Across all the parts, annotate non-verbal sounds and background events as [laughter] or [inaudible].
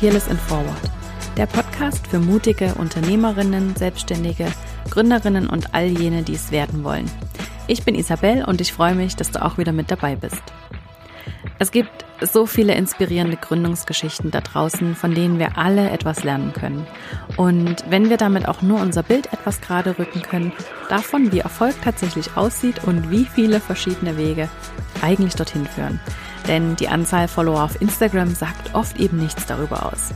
Fearless in Forward, der Podcast für mutige Unternehmerinnen, Selbstständige, Gründerinnen und all jene, die es werden wollen. Ich bin Isabel und ich freue mich, dass du auch wieder mit dabei bist. Es gibt so viele inspirierende Gründungsgeschichten da draußen, von denen wir alle etwas lernen können. Und wenn wir damit auch nur unser Bild etwas gerade rücken können, davon, wie Erfolg tatsächlich aussieht und wie viele verschiedene Wege eigentlich dorthin führen. Denn die Anzahl Follower auf Instagram sagt oft eben nichts darüber aus.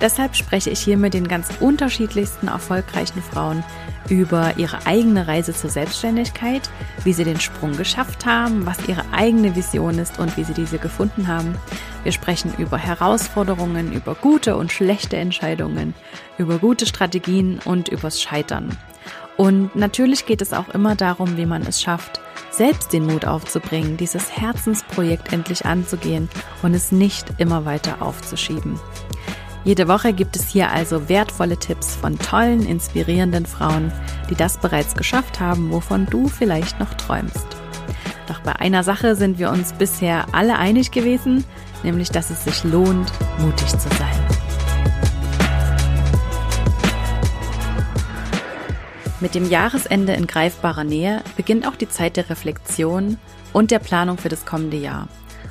Deshalb spreche ich hier mit den ganz unterschiedlichsten erfolgreichen Frauen über ihre eigene Reise zur Selbstständigkeit, wie sie den Sprung geschafft haben, was ihre eigene Vision ist und wie sie diese gefunden haben. Wir sprechen über Herausforderungen, über gute und schlechte Entscheidungen, über gute Strategien und übers Scheitern. Und natürlich geht es auch immer darum, wie man es schafft, selbst den Mut aufzubringen, dieses Herzensprojekt endlich anzugehen und es nicht immer weiter aufzuschieben. Jede Woche gibt es hier also wertvolle Tipps von tollen, inspirierenden Frauen, die das bereits geschafft haben, wovon du vielleicht noch träumst. Doch bei einer Sache sind wir uns bisher alle einig gewesen, nämlich dass es sich lohnt, mutig zu sein. Mit dem Jahresende in greifbarer Nähe beginnt auch die Zeit der Reflexion und der Planung für das kommende Jahr.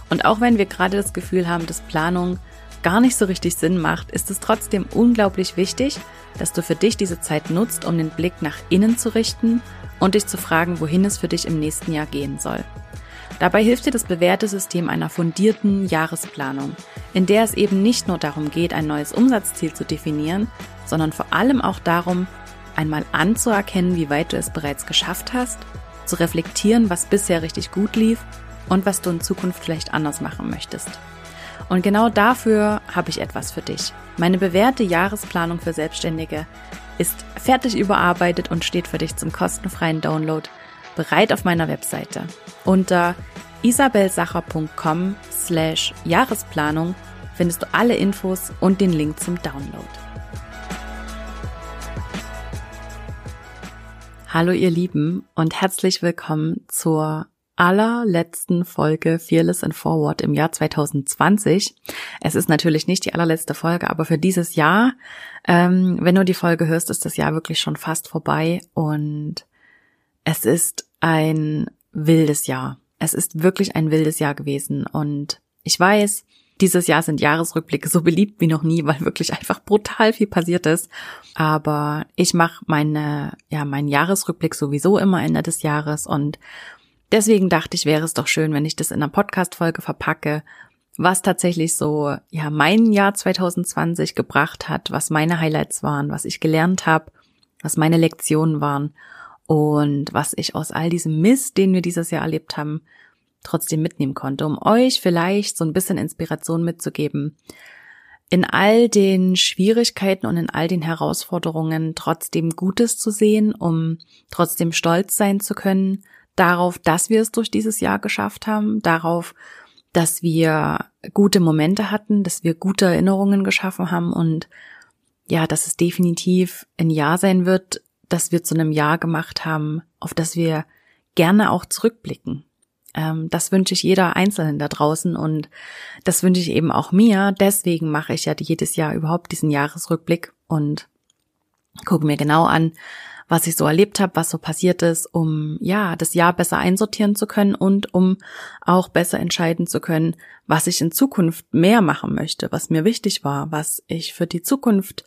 Und auch wenn wir gerade das Gefühl haben, dass Planung gar nicht so richtig Sinn macht, ist es trotzdem unglaublich wichtig, dass du für dich diese Zeit nutzt, um den Blick nach innen zu richten und dich zu fragen, wohin es für dich im nächsten Jahr gehen soll. Dabei hilft dir das bewährte System einer fundierten Jahresplanung, in der es eben nicht nur darum geht, ein neues Umsatzziel zu definieren, sondern vor allem auch darum, einmal anzuerkennen, wie weit du es bereits geschafft hast, zu reflektieren, was bisher richtig gut lief und was du in Zukunft vielleicht anders machen möchtest. Und genau dafür habe ich etwas für dich. Meine bewährte Jahresplanung für Selbstständige ist fertig überarbeitet und steht für dich zum kostenfreien Download bereit auf meiner Webseite. Unter isabelsacher.com slash Jahresplanung findest du alle Infos und den Link zum Download. Hallo ihr Lieben und herzlich willkommen zur allerletzten Folge Fearless and Forward im Jahr 2020. Es ist natürlich nicht die allerletzte Folge, aber für dieses Jahr, ähm, wenn du die Folge hörst, ist das Jahr wirklich schon fast vorbei und es ist ein wildes Jahr. Es ist wirklich ein wildes Jahr gewesen und ich weiß, dieses Jahr sind Jahresrückblicke so beliebt wie noch nie, weil wirklich einfach brutal viel passiert ist. Aber ich mache meine, ja, meinen Jahresrückblick sowieso immer Ende des Jahres und Deswegen dachte ich, wäre es doch schön, wenn ich das in einer Podcast-Folge verpacke, was tatsächlich so, ja, mein Jahr 2020 gebracht hat, was meine Highlights waren, was ich gelernt habe, was meine Lektionen waren und was ich aus all diesem Mist, den wir dieses Jahr erlebt haben, trotzdem mitnehmen konnte, um euch vielleicht so ein bisschen Inspiration mitzugeben, in all den Schwierigkeiten und in all den Herausforderungen trotzdem Gutes zu sehen, um trotzdem stolz sein zu können, darauf, dass wir es durch dieses Jahr geschafft haben, darauf, dass wir gute Momente hatten, dass wir gute Erinnerungen geschaffen haben und ja, dass es definitiv ein Jahr sein wird, dass wir zu einem Jahr gemacht haben, auf das wir gerne auch zurückblicken. Ähm, das wünsche ich jeder Einzelnen da draußen und das wünsche ich eben auch mir. Deswegen mache ich ja jedes Jahr überhaupt diesen Jahresrückblick und gucke mir genau an, was ich so erlebt habe, was so passiert ist, um ja, das Jahr besser einsortieren zu können und um auch besser entscheiden zu können, was ich in Zukunft mehr machen möchte, was mir wichtig war, was ich für die Zukunft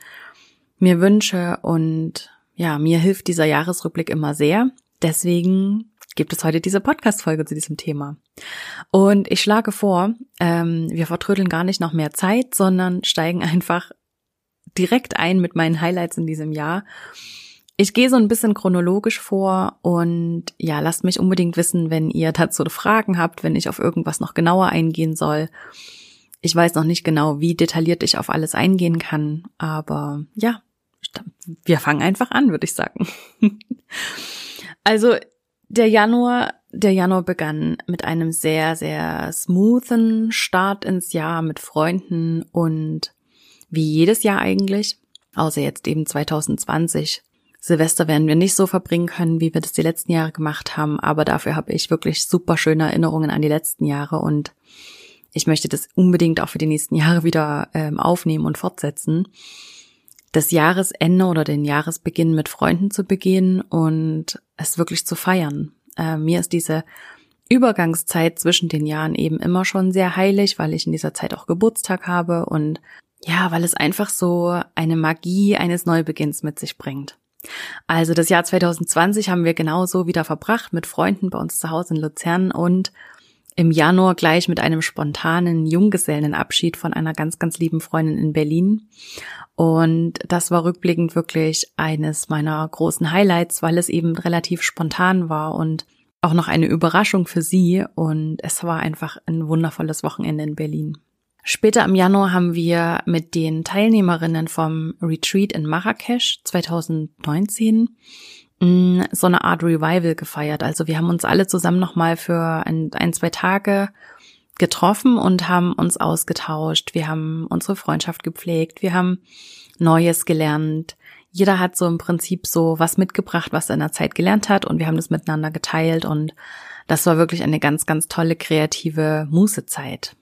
mir wünsche und ja, mir hilft dieser Jahresrückblick immer sehr. Deswegen gibt es heute diese Podcast-Folge zu diesem Thema. Und ich schlage vor, ähm, wir vertrödeln gar nicht noch mehr Zeit, sondern steigen [laughs] einfach direkt ein mit meinen Highlights in diesem Jahr ich gehe so ein bisschen chronologisch vor und ja, lasst mich unbedingt wissen, wenn ihr dazu Fragen habt, wenn ich auf irgendwas noch genauer eingehen soll. Ich weiß noch nicht genau, wie detailliert ich auf alles eingehen kann, aber ja, wir fangen einfach an, würde ich sagen. [laughs] also der Januar, der Januar begann mit einem sehr, sehr smoothen Start ins Jahr mit Freunden und wie jedes Jahr eigentlich, außer jetzt eben 2020 Silvester werden wir nicht so verbringen können, wie wir das die letzten Jahre gemacht haben, aber dafür habe ich wirklich super schöne Erinnerungen an die letzten Jahre und ich möchte das unbedingt auch für die nächsten Jahre wieder ähm, aufnehmen und fortsetzen. Das Jahresende oder den Jahresbeginn mit Freunden zu begehen und es wirklich zu feiern. Äh, mir ist diese Übergangszeit zwischen den Jahren eben immer schon sehr heilig, weil ich in dieser Zeit auch Geburtstag habe und ja, weil es einfach so eine Magie eines Neubeginns mit sich bringt. Also das Jahr 2020 haben wir genauso wieder verbracht mit Freunden bei uns zu Hause in Luzern und im Januar gleich mit einem spontanen Junggesellenabschied von einer ganz, ganz lieben Freundin in Berlin. Und das war rückblickend wirklich eines meiner großen Highlights, weil es eben relativ spontan war und auch noch eine Überraschung für sie. Und es war einfach ein wundervolles Wochenende in Berlin. Später im Januar haben wir mit den Teilnehmerinnen vom Retreat in Marrakesch 2019 mm, so eine Art Revival gefeiert. Also wir haben uns alle zusammen nochmal für ein, ein, zwei Tage getroffen und haben uns ausgetauscht. Wir haben unsere Freundschaft gepflegt. Wir haben Neues gelernt. Jeder hat so im Prinzip so was mitgebracht, was er in der Zeit gelernt hat und wir haben das miteinander geteilt und das war wirklich eine ganz, ganz tolle kreative Mußezeit.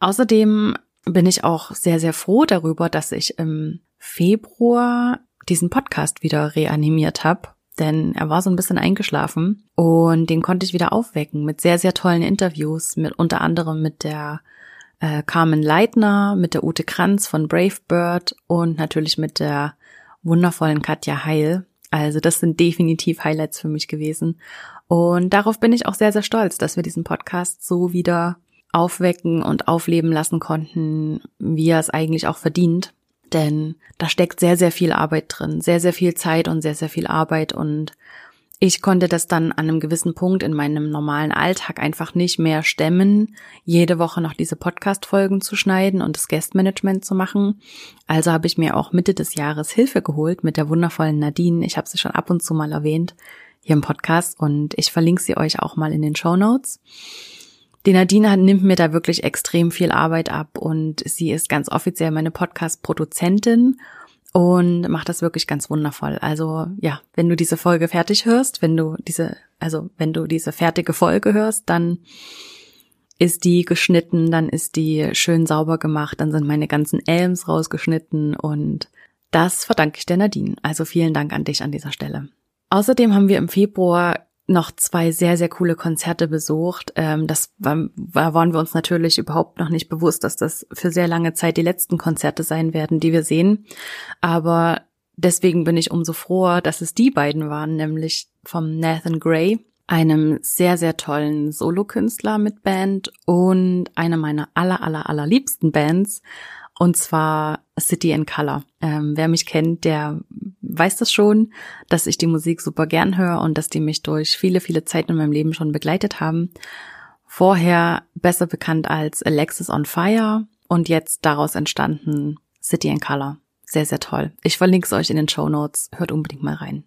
Außerdem bin ich auch sehr, sehr froh darüber, dass ich im Februar diesen Podcast wieder reanimiert habe, denn er war so ein bisschen eingeschlafen und den konnte ich wieder aufwecken mit sehr, sehr tollen Interviews, mit unter anderem mit der äh, Carmen Leitner, mit der Ute Kranz von Brave Bird und natürlich mit der wundervollen Katja Heil. Also das sind definitiv Highlights für mich gewesen. Und darauf bin ich auch sehr, sehr stolz, dass wir diesen Podcast so wieder aufwecken und aufleben lassen konnten, wie er es eigentlich auch verdient. Denn da steckt sehr, sehr viel Arbeit drin, sehr, sehr viel Zeit und sehr, sehr viel Arbeit und ich konnte das dann an einem gewissen Punkt in meinem normalen Alltag einfach nicht mehr stemmen, jede Woche noch diese Podcast-Folgen zu schneiden und das Guestmanagement zu machen. Also habe ich mir auch Mitte des Jahres Hilfe geholt mit der wundervollen Nadine. Ich habe sie schon ab und zu mal erwähnt hier im Podcast und ich verlinke sie euch auch mal in den Show Notes. Die Nadine nimmt mir da wirklich extrem viel Arbeit ab und sie ist ganz offiziell meine Podcast-Produzentin und macht das wirklich ganz wundervoll. Also ja, wenn du diese Folge fertig hörst, wenn du diese, also wenn du diese fertige Folge hörst, dann ist die geschnitten, dann ist die schön sauber gemacht, dann sind meine ganzen Elms rausgeschnitten und das verdanke ich der Nadine. Also vielen Dank an dich an dieser Stelle. Außerdem haben wir im Februar noch zwei sehr, sehr coole Konzerte besucht. Ähm, das war, war, waren wir uns natürlich überhaupt noch nicht bewusst, dass das für sehr lange Zeit die letzten Konzerte sein werden, die wir sehen. Aber deswegen bin ich umso froher, dass es die beiden waren, nämlich vom Nathan Gray, einem sehr, sehr tollen Solokünstler mit Band und einer meiner aller, aller, aller liebsten Bands, und zwar City in Color. Ähm, wer mich kennt, der weiß das schon, dass ich die Musik super gern höre und dass die mich durch viele, viele Zeiten in meinem Leben schon begleitet haben. Vorher besser bekannt als Alexis on Fire und jetzt daraus entstanden City in Color. Sehr, sehr toll. Ich verlinke es euch in den Show Notes. Hört unbedingt mal rein.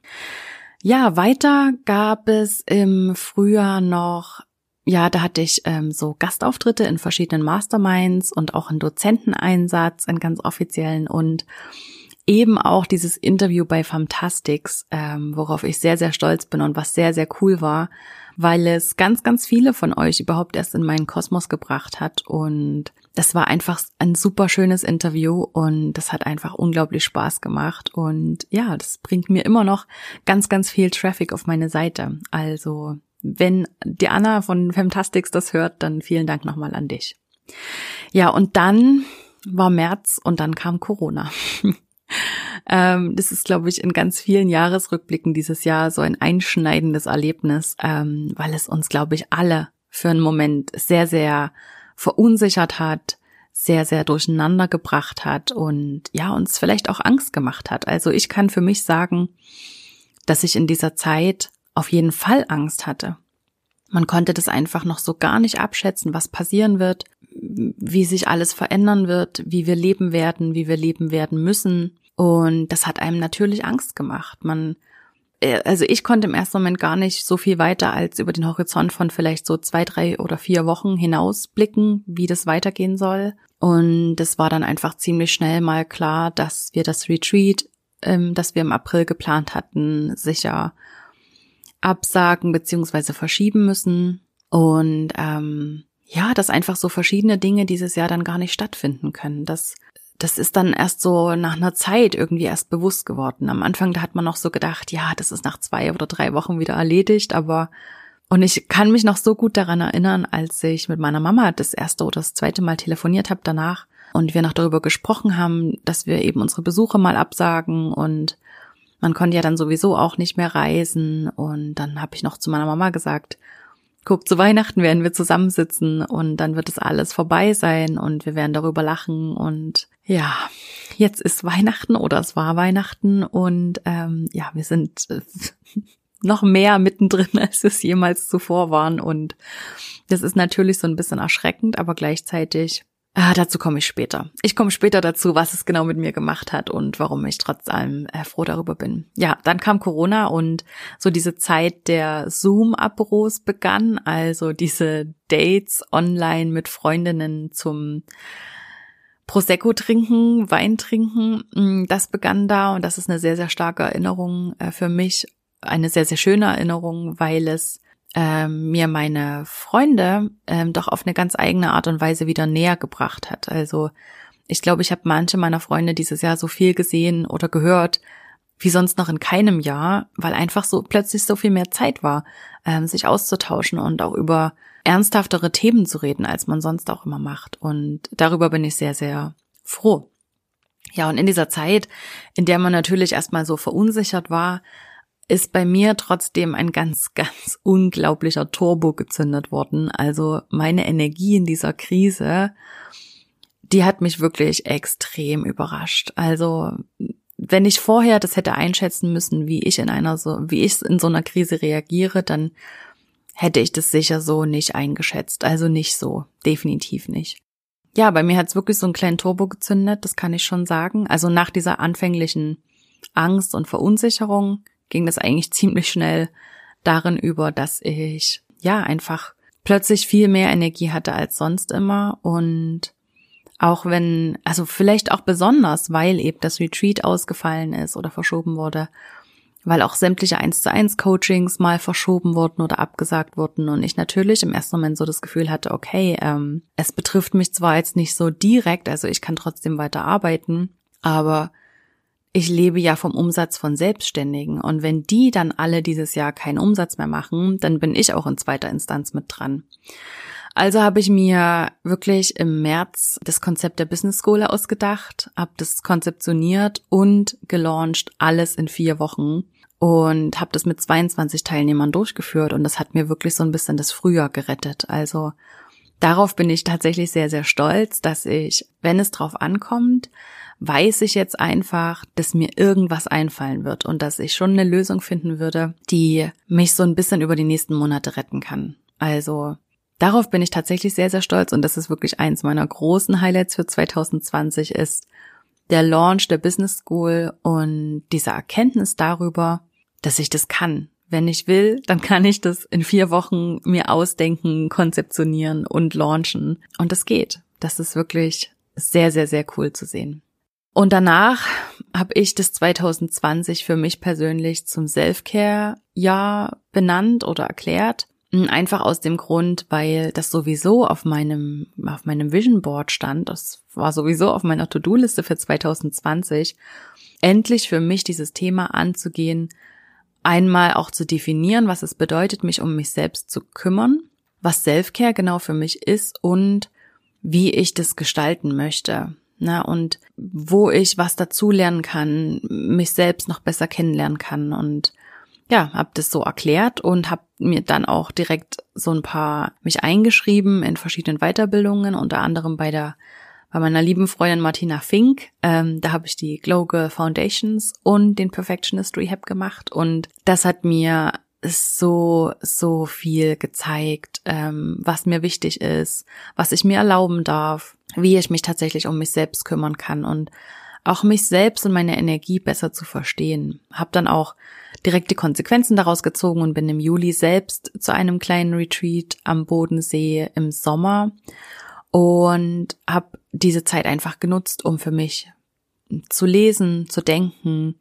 Ja, weiter gab es im Frühjahr noch ja, da hatte ich ähm, so Gastauftritte in verschiedenen Masterminds und auch einen Dozenteneinsatz, einen ganz offiziellen und eben auch dieses Interview bei Fantastics, ähm, worauf ich sehr, sehr stolz bin und was sehr, sehr cool war, weil es ganz, ganz viele von euch überhaupt erst in meinen Kosmos gebracht hat und das war einfach ein super schönes Interview und das hat einfach unglaublich Spaß gemacht und ja, das bringt mir immer noch ganz, ganz viel Traffic auf meine Seite. Also wenn die Anna von Fantastics das hört, dann vielen Dank nochmal an dich. Ja, und dann war März und dann kam Corona. [laughs] ähm, das ist, glaube ich, in ganz vielen Jahresrückblicken dieses Jahr so ein einschneidendes Erlebnis, ähm, weil es uns, glaube ich, alle für einen Moment sehr, sehr verunsichert hat, sehr, sehr durcheinander gebracht hat und ja, uns vielleicht auch Angst gemacht hat. Also ich kann für mich sagen, dass ich in dieser Zeit auf jeden Fall Angst hatte. Man konnte das einfach noch so gar nicht abschätzen, was passieren wird, wie sich alles verändern wird, wie wir leben werden, wie wir leben werden müssen. Und das hat einem natürlich Angst gemacht. Man, äh, also ich konnte im ersten Moment gar nicht so viel weiter als über den Horizont von vielleicht so zwei, drei oder vier Wochen hinausblicken, wie das weitergehen soll. Und es war dann einfach ziemlich schnell mal klar, dass wir das Retreat, ähm, das wir im April geplant hatten, sicher absagen beziehungsweise verschieben müssen. Und ähm, ja, dass einfach so verschiedene Dinge dieses Jahr dann gar nicht stattfinden können. Das, das ist dann erst so nach einer Zeit irgendwie erst bewusst geworden. Am Anfang, da hat man noch so gedacht, ja, das ist nach zwei oder drei Wochen wieder erledigt, aber und ich kann mich noch so gut daran erinnern, als ich mit meiner Mama das erste oder das zweite Mal telefoniert habe danach und wir noch darüber gesprochen haben, dass wir eben unsere Besuche mal absagen und man konnte ja dann sowieso auch nicht mehr reisen und dann habe ich noch zu meiner Mama gesagt, guck, zu Weihnachten werden wir zusammensitzen und dann wird es alles vorbei sein und wir werden darüber lachen und ja, jetzt ist Weihnachten oder es war Weihnachten und ähm, ja, wir sind äh, [laughs] noch mehr mittendrin, [laughs] als es jemals zuvor waren und das ist natürlich so ein bisschen erschreckend, aber gleichzeitig Ah, dazu komme ich später. Ich komme später dazu, was es genau mit mir gemacht hat und warum ich trotz allem äh, froh darüber bin. Ja, dann kam Corona und so diese Zeit der Zoom-Abros begann, also diese Dates online mit Freundinnen zum Prosecco trinken, Wein trinken, mm, das begann da und das ist eine sehr, sehr starke Erinnerung äh, für mich. Eine sehr, sehr schöne Erinnerung, weil es ähm, mir meine Freunde ähm, doch auf eine ganz eigene Art und Weise wieder näher gebracht hat. Also ich glaube, ich habe manche meiner Freunde dieses Jahr so viel gesehen oder gehört wie sonst noch in keinem Jahr, weil einfach so plötzlich so viel mehr Zeit war, ähm, sich auszutauschen und auch über ernsthaftere Themen zu reden, als man sonst auch immer macht. Und darüber bin ich sehr, sehr froh. Ja, und in dieser Zeit, in der man natürlich erstmal so verunsichert war, ist bei mir trotzdem ein ganz, ganz unglaublicher Turbo gezündet worden. Also meine Energie in dieser Krise, die hat mich wirklich extrem überrascht. Also wenn ich vorher das hätte einschätzen müssen, wie ich in einer so, wie ich in so einer Krise reagiere, dann hätte ich das sicher so nicht eingeschätzt. Also nicht so, definitiv nicht. Ja, bei mir hat es wirklich so einen kleinen Turbo gezündet, das kann ich schon sagen. Also nach dieser anfänglichen Angst und Verunsicherung ging das eigentlich ziemlich schnell darin über, dass ich ja einfach plötzlich viel mehr Energie hatte als sonst immer. Und auch wenn, also vielleicht auch besonders, weil eben das Retreat ausgefallen ist oder verschoben wurde, weil auch sämtliche 1 zu 1 Coachings mal verschoben wurden oder abgesagt wurden und ich natürlich im ersten Moment so das Gefühl hatte, okay, ähm, es betrifft mich zwar jetzt nicht so direkt, also ich kann trotzdem weiter arbeiten, aber ich lebe ja vom Umsatz von Selbstständigen und wenn die dann alle dieses Jahr keinen Umsatz mehr machen, dann bin ich auch in zweiter Instanz mit dran. Also habe ich mir wirklich im März das Konzept der Business School ausgedacht, habe das konzeptioniert und gelauncht, alles in vier Wochen und habe das mit 22 Teilnehmern durchgeführt und das hat mir wirklich so ein bisschen das Frühjahr gerettet. Also darauf bin ich tatsächlich sehr, sehr stolz, dass ich, wenn es drauf ankommt, weiß ich jetzt einfach, dass mir irgendwas einfallen wird und dass ich schon eine Lösung finden würde, die mich so ein bisschen über die nächsten Monate retten kann. Also darauf bin ich tatsächlich sehr, sehr stolz und das ist wirklich eins meiner großen Highlights für 2020 ist der Launch der Business School und diese Erkenntnis darüber, dass ich das kann. Wenn ich will, dann kann ich das in vier Wochen mir ausdenken, konzeptionieren und launchen. Und das geht. Das ist wirklich sehr, sehr, sehr cool zu sehen. Und danach habe ich das 2020 für mich persönlich zum Self-Care-Jahr benannt oder erklärt. Einfach aus dem Grund, weil das sowieso auf meinem, auf meinem Vision Board stand. Das war sowieso auf meiner To-Do-Liste für 2020. Endlich für mich dieses Thema anzugehen, einmal auch zu definieren, was es bedeutet, mich um mich selbst zu kümmern, was Self-Care genau für mich ist und wie ich das gestalten möchte. Na, und wo ich was dazu lernen kann, mich selbst noch besser kennenlernen kann und ja, habe das so erklärt und habe mir dann auch direkt so ein paar mich eingeschrieben in verschiedenen Weiterbildungen, unter anderem bei der bei meiner lieben Freundin Martina Fink. Ähm, da habe ich die Glow Girl Foundations und den Perfectionist Rehab gemacht und das hat mir so so viel gezeigt, ähm, was mir wichtig ist, was ich mir erlauben darf, wie ich mich tatsächlich um mich selbst kümmern kann und auch mich selbst und meine Energie besser zu verstehen. Hab dann auch direkt die Konsequenzen daraus gezogen und bin im Juli selbst zu einem kleinen Retreat am Bodensee im Sommer und habe diese Zeit einfach genutzt, um für mich zu lesen, zu denken,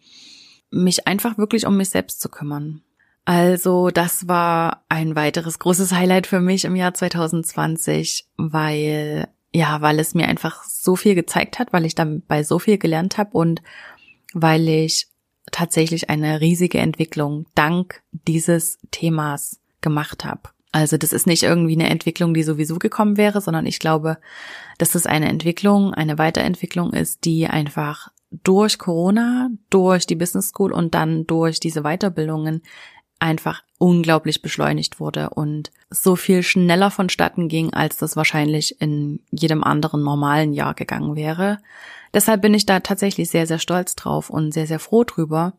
mich einfach wirklich um mich selbst zu kümmern. Also das war ein weiteres großes Highlight für mich im Jahr 2020, weil ja, weil es mir einfach so viel gezeigt hat, weil ich dabei so viel gelernt habe und weil ich tatsächlich eine riesige Entwicklung dank dieses Themas gemacht habe. Also das ist nicht irgendwie eine Entwicklung, die sowieso gekommen wäre, sondern ich glaube, dass es eine Entwicklung, eine Weiterentwicklung ist, die einfach durch Corona, durch die Business School und dann durch diese Weiterbildungen einfach unglaublich beschleunigt wurde und so viel schneller vonstatten ging, als das wahrscheinlich in jedem anderen normalen Jahr gegangen wäre. Deshalb bin ich da tatsächlich sehr, sehr stolz drauf und sehr, sehr froh drüber,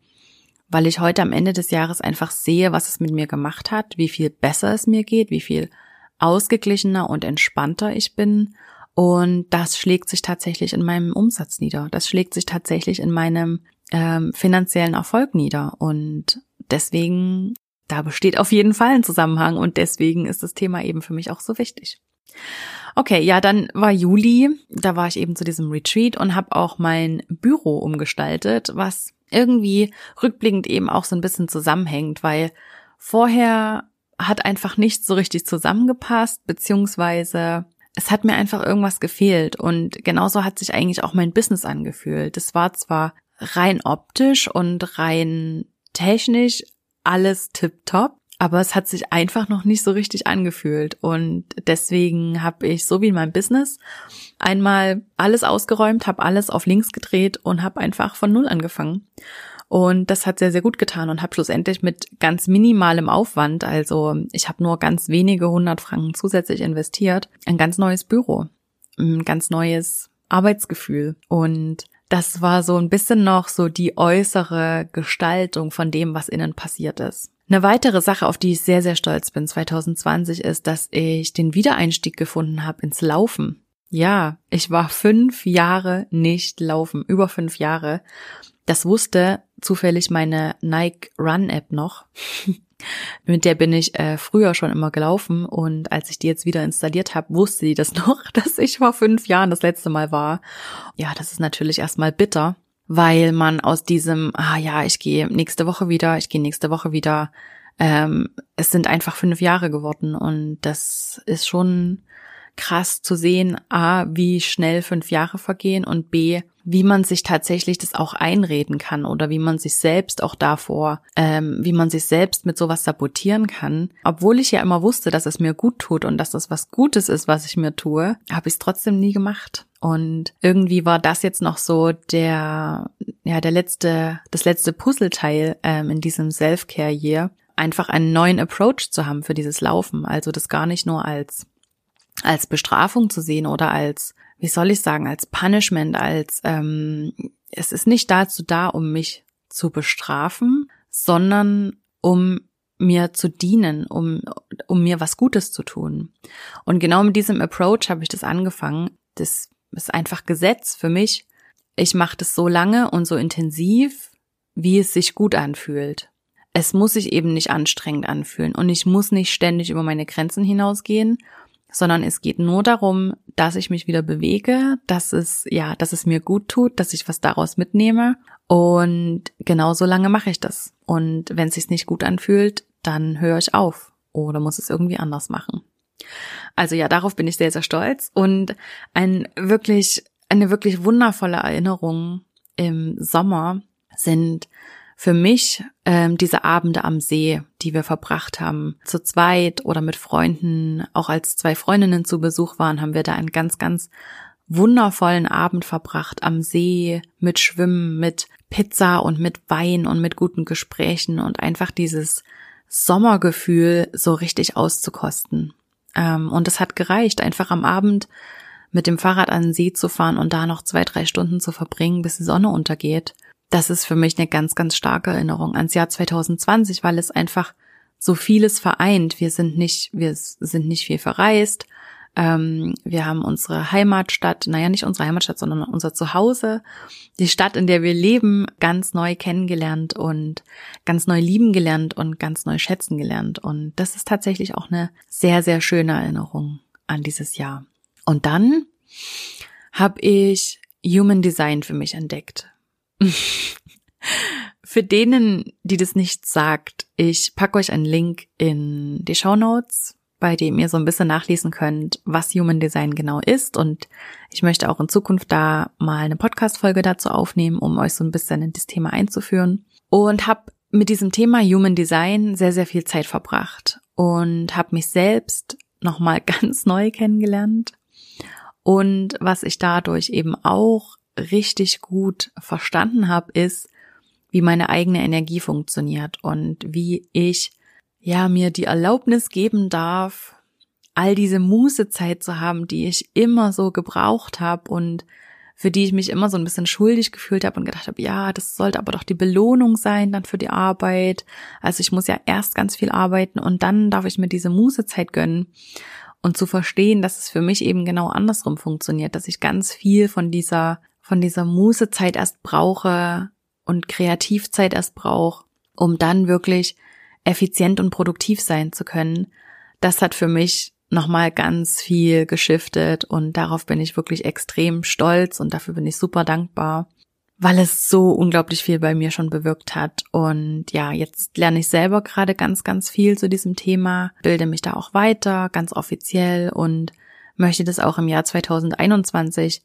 weil ich heute am Ende des Jahres einfach sehe, was es mit mir gemacht hat, wie viel besser es mir geht, wie viel ausgeglichener und entspannter ich bin. Und das schlägt sich tatsächlich in meinem Umsatz nieder. Das schlägt sich tatsächlich in meinem ähm, finanziellen Erfolg nieder. Und deswegen, da besteht auf jeden Fall ein Zusammenhang und deswegen ist das Thema eben für mich auch so wichtig. Okay, ja, dann war Juli, da war ich eben zu diesem Retreat und habe auch mein Büro umgestaltet, was irgendwie rückblickend eben auch so ein bisschen zusammenhängt, weil vorher hat einfach nicht so richtig zusammengepasst, beziehungsweise es hat mir einfach irgendwas gefehlt und genauso hat sich eigentlich auch mein Business angefühlt. Das war zwar rein optisch und rein technisch alles tipptopp. Aber es hat sich einfach noch nicht so richtig angefühlt. Und deswegen habe ich, so wie in meinem Business, einmal alles ausgeräumt, habe alles auf links gedreht und habe einfach von Null angefangen. Und das hat sehr, sehr gut getan und habe schlussendlich mit ganz minimalem Aufwand, also ich habe nur ganz wenige hundert Franken zusätzlich investiert, ein ganz neues Büro, ein ganz neues Arbeitsgefühl. Und das war so ein bisschen noch so die äußere Gestaltung von dem, was innen passiert ist. Eine weitere Sache, auf die ich sehr, sehr stolz bin 2020, ist, dass ich den Wiedereinstieg gefunden habe ins Laufen. Ja, ich war fünf Jahre nicht laufen, über fünf Jahre. Das wusste zufällig meine Nike Run App noch. [laughs] Mit der bin ich äh, früher schon immer gelaufen und als ich die jetzt wieder installiert habe, wusste sie das [laughs] noch, dass ich vor fünf Jahren das letzte Mal war. Ja, das ist natürlich erstmal bitter, weil man aus diesem, ah ja, ich gehe nächste Woche wieder, ich gehe nächste Woche wieder, ähm, es sind einfach fünf Jahre geworden und das ist schon krass zu sehen, a, wie schnell fünf Jahre vergehen und b, wie man sich tatsächlich das auch einreden kann oder wie man sich selbst auch davor, ähm, wie man sich selbst mit sowas sabotieren kann. Obwohl ich ja immer wusste, dass es mir gut tut und dass das was Gutes ist, was ich mir tue, habe ich es trotzdem nie gemacht. Und irgendwie war das jetzt noch so der, ja, der letzte, das letzte Puzzleteil ähm, in diesem Self-Care-Year, einfach einen neuen Approach zu haben für dieses Laufen. Also das gar nicht nur als als Bestrafung zu sehen oder als, wie soll ich sagen, als Punishment, als ähm, es ist nicht dazu da, um mich zu bestrafen, sondern um mir zu dienen, um, um mir was Gutes zu tun. Und genau mit diesem Approach habe ich das angefangen. Das ist einfach Gesetz für mich. Ich mache das so lange und so intensiv, wie es sich gut anfühlt. Es muss sich eben nicht anstrengend anfühlen und ich muss nicht ständig über meine Grenzen hinausgehen sondern es geht nur darum, dass ich mich wieder bewege, dass es, ja, dass es mir gut tut, dass ich was daraus mitnehme. Und genau so lange mache ich das. Und wenn es sich nicht gut anfühlt, dann höre ich auf oder muss es irgendwie anders machen. Also ja, darauf bin ich sehr, sehr stolz und ein wirklich, eine wirklich wundervolle Erinnerung im Sommer sind für mich ähm, diese Abende am See, die wir verbracht haben, zu zweit oder mit Freunden, auch als zwei Freundinnen zu Besuch waren, haben wir da einen ganz, ganz wundervollen Abend verbracht am See mit Schwimmen, mit Pizza und mit Wein und mit guten Gesprächen und einfach dieses Sommergefühl so richtig auszukosten. Ähm, und es hat gereicht, einfach am Abend mit dem Fahrrad an den See zu fahren und da noch zwei, drei Stunden zu verbringen, bis die Sonne untergeht das ist für mich eine ganz, ganz starke Erinnerung ans Jahr 2020, weil es einfach so vieles vereint. Wir sind nicht, wir sind nicht viel verreist. Ähm, wir haben unsere Heimatstadt, naja, nicht unsere Heimatstadt, sondern unser Zuhause, die Stadt, in der wir leben, ganz neu kennengelernt und ganz neu lieben gelernt und ganz neu schätzen gelernt. Und das ist tatsächlich auch eine sehr, sehr schöne Erinnerung an dieses Jahr. Und dann habe ich Human Design für mich entdeckt. [laughs] Für denen, die das nicht sagt, Ich packe euch einen Link in die Show Notes, bei dem ihr so ein bisschen nachlesen könnt, was Human Design genau ist. Und ich möchte auch in Zukunft da mal eine Podcast-Folge dazu aufnehmen, um euch so ein bisschen in das Thema einzuführen. Und habe mit diesem Thema Human Design sehr, sehr viel Zeit verbracht und habe mich selbst nochmal [laughs] ganz neu kennengelernt. Und was ich dadurch eben auch richtig gut verstanden habe, ist, wie meine eigene Energie funktioniert und wie ich ja mir die Erlaubnis geben darf, all diese Mußezeit zu haben, die ich immer so gebraucht habe und für die ich mich immer so ein bisschen schuldig gefühlt habe und gedacht habe, ja, das sollte aber doch die Belohnung sein dann für die Arbeit. Also ich muss ja erst ganz viel arbeiten und dann darf ich mir diese Mußezeit gönnen und zu verstehen, dass es für mich eben genau andersrum funktioniert, dass ich ganz viel von dieser von dieser Mußezeit erst brauche und Kreativzeit erst brauche, um dann wirklich effizient und produktiv sein zu können. Das hat für mich nochmal ganz viel geschiftet und darauf bin ich wirklich extrem stolz und dafür bin ich super dankbar, weil es so unglaublich viel bei mir schon bewirkt hat. Und ja, jetzt lerne ich selber gerade ganz, ganz viel zu diesem Thema, bilde mich da auch weiter, ganz offiziell und möchte das auch im Jahr 2021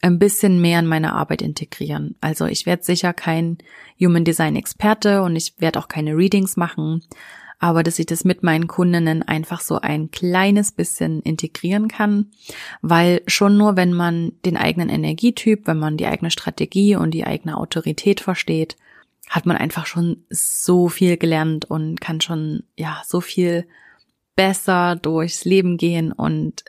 ein bisschen mehr in meine Arbeit integrieren. Also ich werde sicher kein Human Design Experte und ich werde auch keine Readings machen, aber dass ich das mit meinen Kundinnen einfach so ein kleines bisschen integrieren kann, weil schon nur wenn man den eigenen Energietyp, wenn man die eigene Strategie und die eigene Autorität versteht, hat man einfach schon so viel gelernt und kann schon ja so viel besser durchs Leben gehen und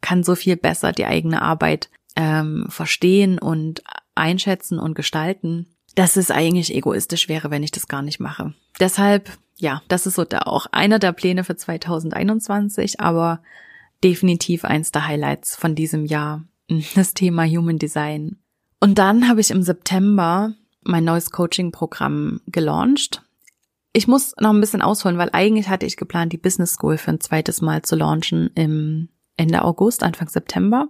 kann so viel besser die eigene Arbeit ähm, verstehen und einschätzen und gestalten, dass es eigentlich egoistisch wäre, wenn ich das gar nicht mache. Deshalb, ja, das ist so da auch einer der Pläne für 2021, aber definitiv eins der Highlights von diesem Jahr, das Thema Human Design. Und dann habe ich im September mein neues Coaching-Programm gelauncht. Ich muss noch ein bisschen ausholen, weil eigentlich hatte ich geplant, die Business School für ein zweites Mal zu launchen im Ende August, Anfang September.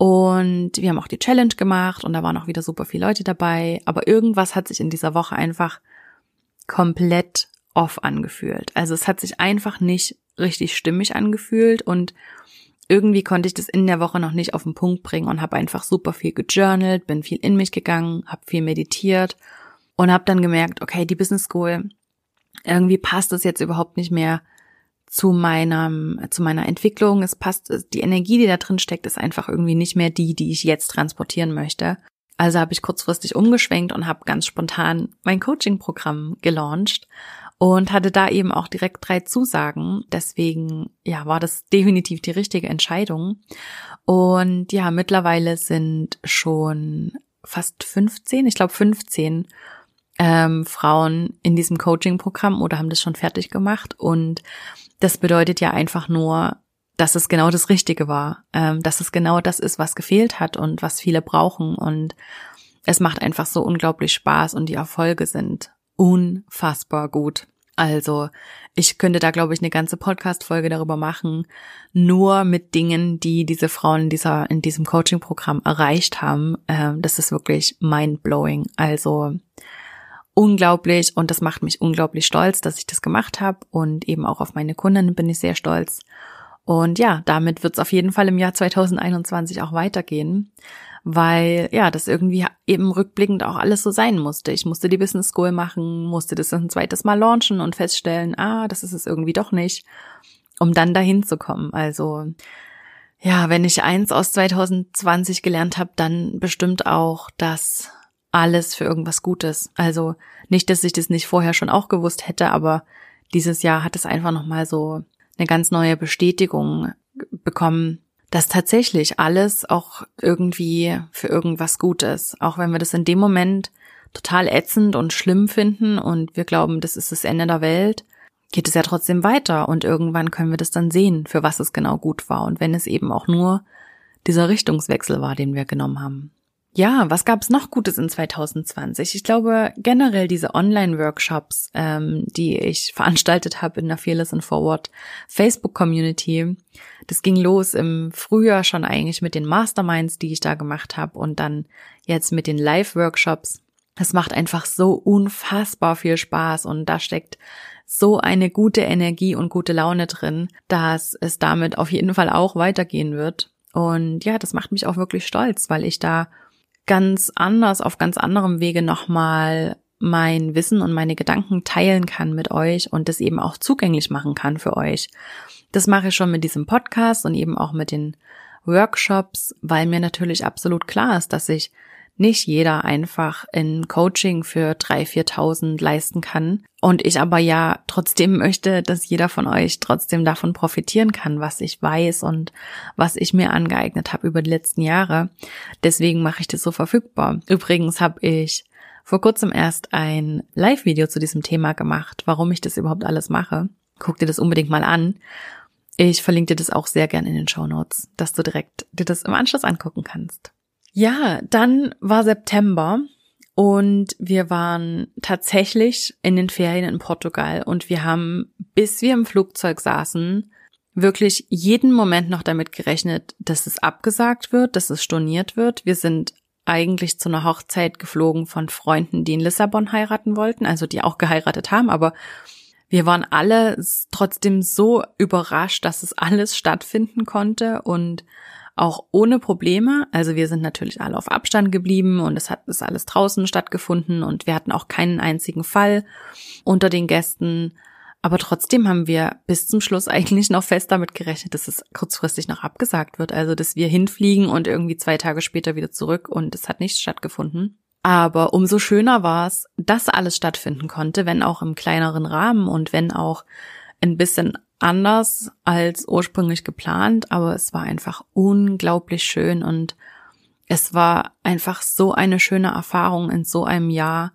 Und wir haben auch die Challenge gemacht und da waren auch wieder super viele Leute dabei. Aber irgendwas hat sich in dieser Woche einfach komplett off angefühlt. Also es hat sich einfach nicht richtig stimmig angefühlt und irgendwie konnte ich das in der Woche noch nicht auf den Punkt bringen und habe einfach super viel gejournalt, bin viel in mich gegangen, habe viel meditiert und habe dann gemerkt, okay, die Business School, irgendwie passt es jetzt überhaupt nicht mehr zu meinem, zu meiner Entwicklung. Es passt, die Energie, die da drin steckt, ist einfach irgendwie nicht mehr die, die ich jetzt transportieren möchte. Also habe ich kurzfristig umgeschwenkt und habe ganz spontan mein Coaching-Programm gelauncht und hatte da eben auch direkt drei Zusagen. Deswegen, ja, war das definitiv die richtige Entscheidung. Und ja, mittlerweile sind schon fast 15, ich glaube 15 ähm, Frauen in diesem Coaching-Programm oder haben das schon fertig gemacht. Und das bedeutet ja einfach nur, dass es genau das Richtige war, ähm, dass es genau das ist, was gefehlt hat und was viele brauchen. Und es macht einfach so unglaublich Spaß und die Erfolge sind unfassbar gut. Also ich könnte da, glaube ich, eine ganze Podcast-Folge darüber machen, nur mit Dingen, die diese Frauen in, dieser, in diesem Coaching-Programm erreicht haben. Ähm, das ist wirklich mind-blowing. Also unglaublich und das macht mich unglaublich stolz, dass ich das gemacht habe und eben auch auf meine Kunden bin ich sehr stolz. Und ja, damit wird es auf jeden Fall im Jahr 2021 auch weitergehen, weil ja, das irgendwie eben rückblickend auch alles so sein musste. Ich musste die Business School machen, musste das ein zweites Mal launchen und feststellen, ah, das ist es irgendwie doch nicht, um dann dahin zu kommen. Also ja, wenn ich eins aus 2020 gelernt habe, dann bestimmt auch, dass alles für irgendwas Gutes. Also nicht, dass ich das nicht vorher schon auch gewusst hätte, aber dieses Jahr hat es einfach nochmal so eine ganz neue Bestätigung bekommen, dass tatsächlich alles auch irgendwie für irgendwas gut ist. Auch wenn wir das in dem Moment total ätzend und schlimm finden und wir glauben, das ist das Ende der Welt, geht es ja trotzdem weiter und irgendwann können wir das dann sehen, für was es genau gut war und wenn es eben auch nur dieser Richtungswechsel war, den wir genommen haben. Ja, was gab es noch Gutes in 2020? Ich glaube generell diese Online-Workshops, ähm, die ich veranstaltet habe in der Fearless and Forward Facebook-Community. Das ging los im Frühjahr schon eigentlich mit den Masterminds, die ich da gemacht habe und dann jetzt mit den Live-Workshops. Es macht einfach so unfassbar viel Spaß und da steckt so eine gute Energie und gute Laune drin, dass es damit auf jeden Fall auch weitergehen wird. Und ja, das macht mich auch wirklich stolz, weil ich da ganz anders, auf ganz anderem Wege nochmal mein Wissen und meine Gedanken teilen kann mit euch und das eben auch zugänglich machen kann für euch. Das mache ich schon mit diesem Podcast und eben auch mit den Workshops, weil mir natürlich absolut klar ist, dass ich nicht jeder einfach in Coaching für drei, viertausend leisten kann. Und ich aber ja trotzdem möchte, dass jeder von euch trotzdem davon profitieren kann, was ich weiß und was ich mir angeeignet habe über die letzten Jahre. Deswegen mache ich das so verfügbar. Übrigens habe ich vor kurzem erst ein Live-Video zu diesem Thema gemacht, warum ich das überhaupt alles mache. Guck dir das unbedingt mal an. Ich verlinke dir das auch sehr gern in den Show Notes, dass du direkt dir das im Anschluss angucken kannst. Ja, dann war September und wir waren tatsächlich in den Ferien in Portugal und wir haben, bis wir im Flugzeug saßen, wirklich jeden Moment noch damit gerechnet, dass es abgesagt wird, dass es storniert wird. Wir sind eigentlich zu einer Hochzeit geflogen von Freunden, die in Lissabon heiraten wollten, also die auch geheiratet haben, aber wir waren alle trotzdem so überrascht, dass es alles stattfinden konnte und auch ohne Probleme. Also wir sind natürlich alle auf Abstand geblieben und es hat ist alles draußen stattgefunden und wir hatten auch keinen einzigen Fall unter den Gästen. Aber trotzdem haben wir bis zum Schluss [laughs] eigentlich noch fest damit gerechnet, dass es kurzfristig noch abgesagt wird. Also, dass wir hinfliegen und irgendwie zwei Tage später wieder zurück und es hat nichts stattgefunden. Aber umso schöner war es, dass alles stattfinden konnte, wenn auch im kleineren Rahmen und wenn auch ein bisschen anders als ursprünglich geplant, aber es war einfach unglaublich schön und es war einfach so eine schöne Erfahrung in so einem Jahr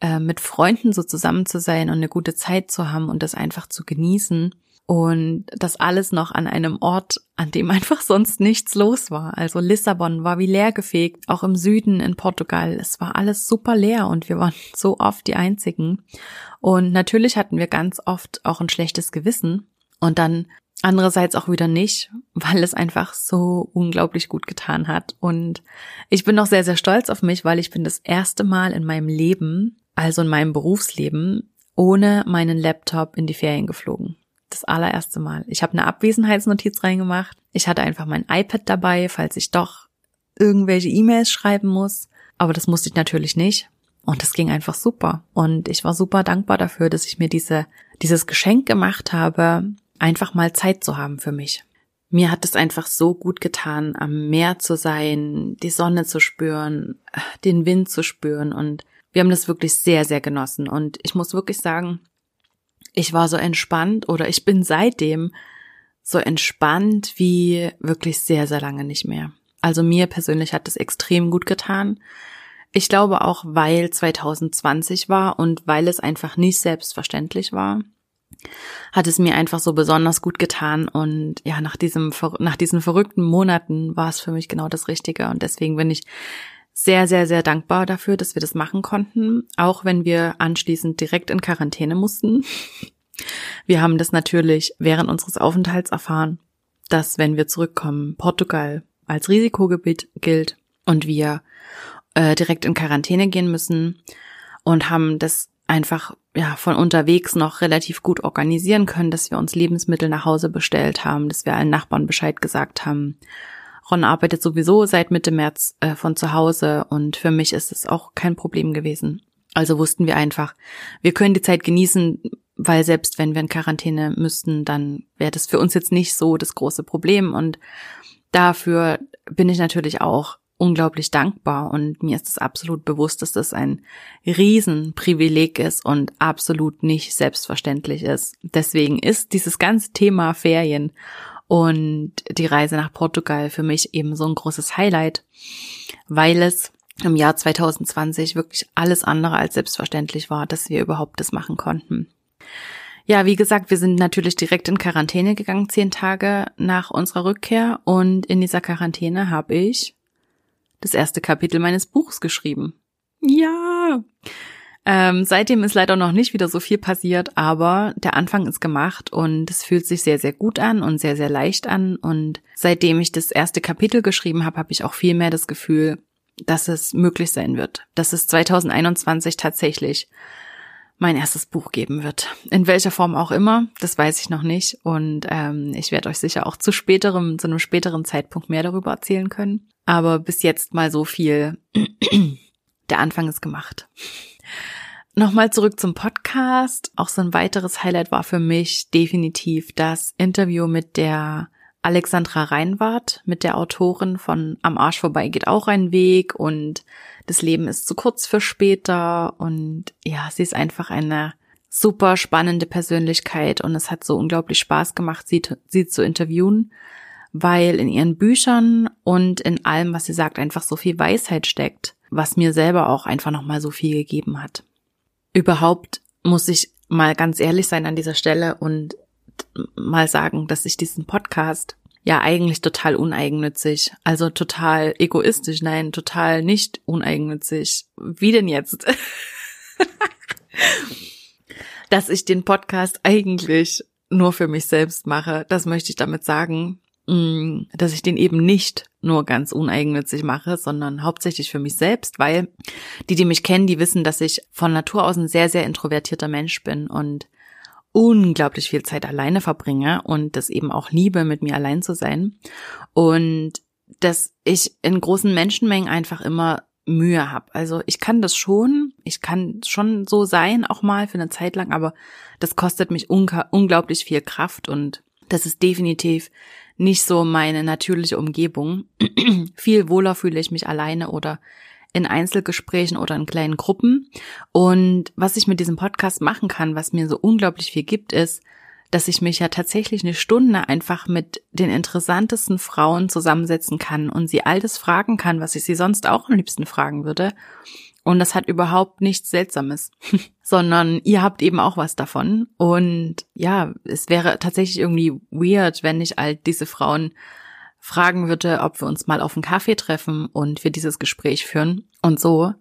äh, mit Freunden so zusammen zu sein und eine gute Zeit zu haben und das einfach zu genießen und das alles noch an einem Ort, an dem [laughs] einfach sonst nichts los war. Also Lissabon war wie leergefegt, auch im Süden in Portugal. Es war alles super leer und wir waren so oft die Einzigen. Und natürlich hatten wir ganz oft auch ein schlechtes Gewissen, und dann andererseits auch wieder nicht, [laughs] weil es einfach so unglaublich gut getan hat. Und ich bin auch sehr, sehr stolz auf mich, weil ich bin das erste Mal in meinem Leben, also in meinem Berufsleben, ohne meinen Laptop in die Ferien geflogen. Das allererste Mal. Ich habe eine Abwesenheitsnotiz reingemacht. Ich hatte einfach mein iPad dabei, falls ich doch irgendwelche E-Mails schreiben muss. Aber das musste ich natürlich nicht. Und es ging einfach super. Und ich war super dankbar dafür, dass ich mir diese, dieses Geschenk gemacht habe, einfach mal Zeit zu haben für mich. Mir hat es einfach so gut getan, am Meer zu sein, die Sonne zu spüren, den Wind zu spüren und wir haben das wirklich sehr, sehr genossen und ich muss wirklich sagen, ich war so entspannt oder ich bin seitdem so entspannt wie wirklich sehr, sehr lange nicht mehr. Also mir persönlich hat es extrem gut getan. Ich glaube auch, weil 2020 war und weil es einfach nicht selbstverständlich war hat es mir einfach so besonders gut getan. Und ja, nach diesem, nach diesen verrückten Monaten war es für mich genau das Richtige. Und deswegen bin ich sehr, sehr, sehr dankbar dafür, dass wir das machen konnten, auch wenn wir anschließend direkt in Quarantäne mussten. Wir haben das natürlich während unseres Aufenthalts erfahren, dass wenn wir zurückkommen, Portugal als Risikogebiet gilt und wir äh, direkt in Quarantäne gehen müssen und haben das einfach ja von unterwegs noch relativ gut organisieren können, dass wir uns Lebensmittel nach Hause bestellt haben, dass wir allen Nachbarn Bescheid gesagt haben. Ron arbeitet sowieso seit Mitte März äh, von zu Hause und für mich ist es auch kein Problem gewesen. Also wussten wir einfach, wir können die Zeit genießen, weil selbst wenn wir in Quarantäne müssten, dann wäre das für uns jetzt nicht so das große Problem und dafür bin ich natürlich auch unglaublich dankbar und mir ist es absolut bewusst, dass das ein Riesenprivileg ist und absolut nicht selbstverständlich ist. Deswegen ist dieses ganze Thema Ferien und die Reise nach Portugal für mich eben so ein großes Highlight, weil es im Jahr 2020 wirklich alles andere als selbstverständlich war, dass wir überhaupt das machen konnten. Ja, wie gesagt, wir sind natürlich direkt in Quarantäne gegangen, zehn Tage nach unserer Rückkehr. Und in dieser Quarantäne habe ich das erste Kapitel meines Buchs geschrieben. Ja. Ähm, seitdem ist leider noch nicht wieder so viel passiert, aber der Anfang ist gemacht und es fühlt sich sehr, sehr gut an und sehr, sehr leicht an. Und seitdem ich das erste Kapitel geschrieben habe, habe ich auch viel mehr das Gefühl, dass es möglich sein wird, dass es 2021 tatsächlich mein erstes Buch geben wird. In welcher Form auch immer, das weiß ich noch nicht. Und ähm, ich werde euch sicher auch zu späterem, zu einem späteren Zeitpunkt mehr darüber erzählen können. Aber bis jetzt mal so viel. [clears throat] Der Anfang ist gemacht. Nochmal zurück zum Podcast. Auch so ein weiteres Highlight war für mich definitiv das Interview mit der Alexandra Reinwart, mit der Autorin von Am Arsch vorbei geht auch ein Weg und das Leben ist zu kurz für später und ja, sie ist einfach eine super spannende Persönlichkeit und es hat so unglaublich Spaß gemacht, sie, sie zu interviewen, weil in ihren Büchern und in allem, was sie sagt, einfach so viel Weisheit steckt, was mir selber auch einfach nochmal so viel gegeben hat. Überhaupt muss ich mal ganz ehrlich sein an dieser Stelle und mal sagen, dass ich diesen Podcast ja eigentlich total uneigennützig, also total egoistisch, nein, total nicht uneigennützig. Wie denn jetzt? [laughs] Dass ich den Podcast eigentlich nur für mich selbst mache, das möchte ich damit sagen, dass ich den eben nicht nur ganz uneigennützig mache, sondern hauptsächlich für mich selbst, weil die, die mich kennen, die wissen, dass ich von Natur aus ein sehr, sehr introvertierter Mensch bin und unglaublich viel Zeit alleine verbringe und das eben auch liebe, mit mir allein zu sein. Und dass ich in großen Menschenmengen einfach immer Mühe habe. Also ich kann das schon, ich kann schon so sein, auch mal für eine Zeit lang, aber das kostet mich unglaublich viel Kraft und das ist definitiv nicht so meine natürliche Umgebung. [clears throat] viel wohler fühle ich mich alleine oder in Einzelgesprächen oder in kleinen Gruppen. Und was ich mit diesem Podcast machen kann, was mir so unglaublich viel gibt, ist, dass ich mich ja tatsächlich eine Stunde einfach mit den interessantesten Frauen zusammensetzen kann und sie all das fragen kann, was ich sie sonst auch am liebsten fragen würde. Und das hat überhaupt nichts Seltsames, [laughs] sondern ihr habt eben auch was davon. Und ja, es wäre tatsächlich irgendwie weird, wenn ich all diese Frauen fragen würde, ob wir uns mal auf einen Kaffee treffen und wir dieses Gespräch führen. Und so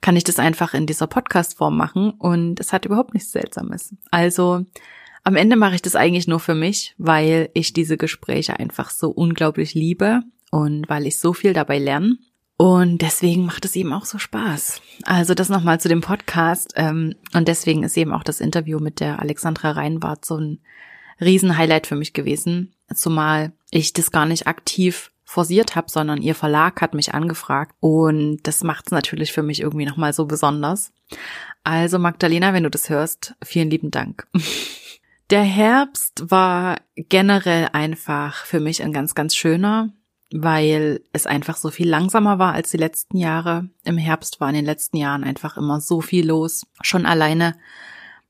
kann ich das einfach in dieser Podcast-Form machen und es hat überhaupt nichts Seltsames. Also am Ende mache ich das eigentlich nur für mich, weil ich diese Gespräche einfach so unglaublich liebe und weil ich so viel dabei lerne. Und deswegen macht es eben auch so Spaß. Also das nochmal zu dem Podcast. Ähm, und deswegen ist eben auch das Interview mit der Alexandra Reinwart so ein Riesenhighlight für mich gewesen. Zumal ich das gar nicht aktiv forciert habe, sondern ihr Verlag hat mich angefragt und das macht es natürlich für mich irgendwie nochmal so besonders. Also Magdalena, wenn du das hörst, vielen lieben Dank. [laughs] Der Herbst war generell einfach für mich ein ganz, ganz schöner, weil es einfach so viel langsamer war als die letzten Jahre. Im Herbst war in den letzten Jahren einfach immer so viel los. Schon alleine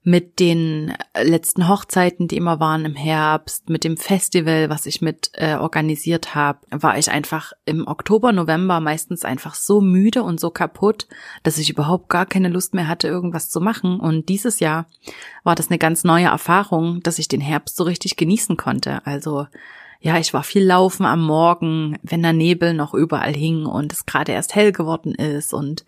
mit den letzten Hochzeiten, die immer waren im Herbst, mit dem Festival, was ich mit äh, organisiert habe, war ich einfach im Oktober, November meistens einfach so müde und so kaputt, dass ich überhaupt gar keine Lust mehr hatte, irgendwas zu machen. Und dieses Jahr war das eine ganz neue Erfahrung, dass ich den Herbst so richtig genießen konnte. Also ja, ich war viel laufen am Morgen, wenn der Nebel noch überall hing und es gerade erst hell geworden ist und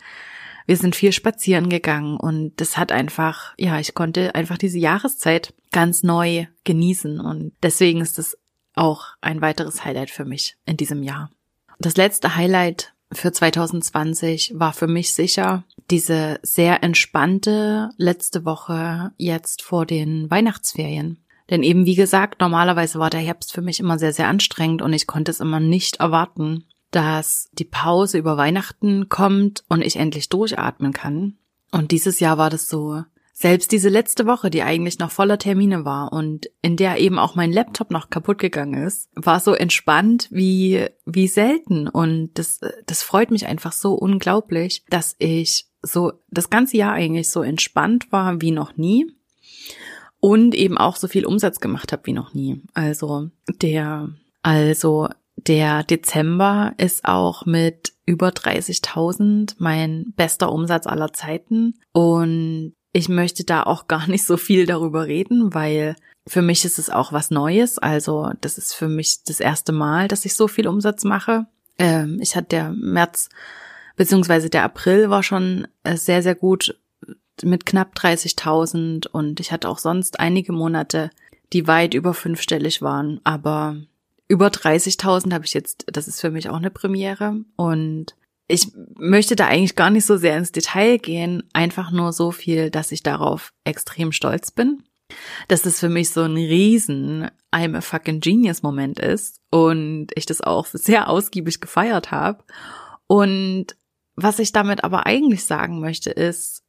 wir sind viel spazieren gegangen und das hat einfach, ja, ich konnte einfach diese Jahreszeit ganz neu genießen und deswegen ist es auch ein weiteres Highlight für mich in diesem Jahr. Das letzte Highlight für 2020 war für mich sicher diese sehr entspannte letzte Woche jetzt vor den Weihnachtsferien. Denn eben wie gesagt, normalerweise war der Herbst für mich immer sehr, sehr anstrengend und ich konnte es immer nicht erwarten, dass die Pause über Weihnachten kommt und ich endlich durchatmen kann. Und dieses Jahr war das so. Selbst diese letzte Woche, die eigentlich noch voller Termine war und in der eben auch mein Laptop noch kaputt gegangen ist, war so entspannt wie, wie selten. Und das, das freut mich einfach so unglaublich, dass ich so das ganze Jahr eigentlich so entspannt war wie noch nie und eben auch so viel Umsatz gemacht habe wie noch nie. Also der, also der Dezember ist auch mit über 30.000 mein bester Umsatz aller Zeiten und ich möchte da auch [laughs] gar nicht so viel darüber reden, weil für mich ist es auch was Neues. Also das ist für mich das erste Mal, dass ich so viel Umsatz mache. Ähm, ich hatte der März beziehungsweise der April war schon äh, sehr, sehr gut mit knapp 30.000 und ich hatte auch sonst einige Monate, die weit über fünfstellig waren. Aber über 30.000 habe ich jetzt, das ist für mich auch eine Premiere. Und ich möchte da eigentlich gar nicht so sehr ins Detail gehen, einfach nur so viel, dass ich darauf extrem stolz bin. Dass es für mich so ein riesen I'm a fucking genius Moment ist und ich das auch sehr ausgiebig gefeiert habe. Und was ich damit aber eigentlich sagen möchte, ist,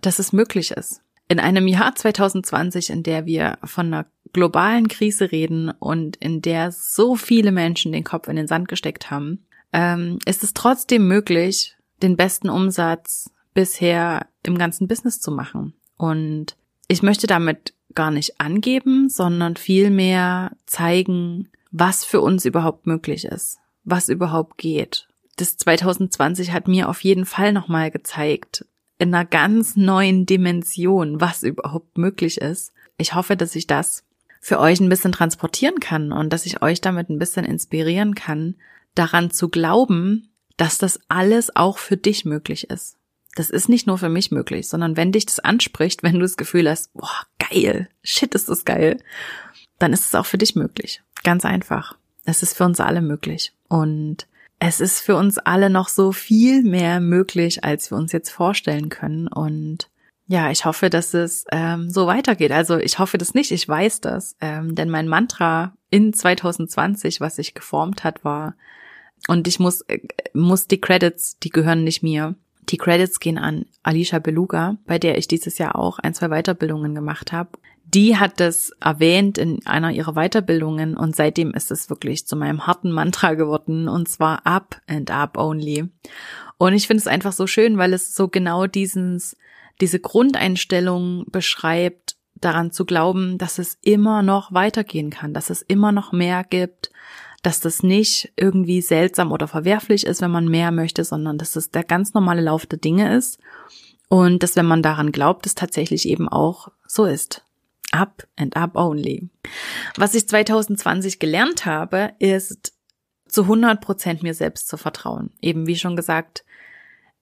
dass es möglich ist. In einem Jahr 2020, in der wir von einer globalen Krise reden und in der so viele Menschen den Kopf in den Sand gesteckt haben, ähm, ist es trotzdem möglich, den besten Umsatz bisher im ganzen Business zu machen. Und ich möchte damit gar nicht angeben, sondern vielmehr zeigen, was für uns überhaupt möglich ist, was überhaupt geht. Das 2020 hat mir auf jeden Fall nochmal gezeigt, in einer ganz neuen Dimension, was überhaupt möglich ist. Ich hoffe, dass ich das für euch ein bisschen transportieren kann und dass ich euch damit ein bisschen inspirieren kann, daran zu glauben, dass das alles auch für dich möglich ist. Das ist nicht nur für mich möglich, sondern wenn dich das anspricht, wenn du das Gefühl hast, boah, geil, shit, ist das geil, dann ist es auch für dich möglich. Ganz einfach. Es ist für uns alle möglich. Und es ist für uns alle noch so viel mehr möglich, als wir uns jetzt vorstellen können. Und ja, ich hoffe, dass es ähm, so weitergeht. Also ich hoffe das nicht, ich weiß das. Ähm, denn mein Mantra in 2020, was sich geformt hat, war, und ich muss, äh, muss die Credits, die gehören nicht mir. Die Credits gehen an Alicia Beluga, bei der ich dieses Jahr auch ein, zwei Weiterbildungen gemacht habe. Die hat das erwähnt in einer ihrer Weiterbildungen und seitdem ist es wirklich zu meinem harten Mantra geworden und zwar up and up only. Und ich finde es einfach so schön, weil es so genau dieses, diese Grundeinstellung beschreibt, daran zu glauben, dass es immer noch weitergehen kann, dass es immer noch mehr gibt, dass das nicht irgendwie seltsam oder verwerflich ist, wenn man mehr möchte, sondern dass es der ganz normale Lauf der Dinge ist und dass wenn man daran glaubt, es tatsächlich eben auch so ist. Up and up only. Was ich 2020 gelernt habe, ist zu 100 Prozent mir selbst zu vertrauen. Eben wie schon gesagt,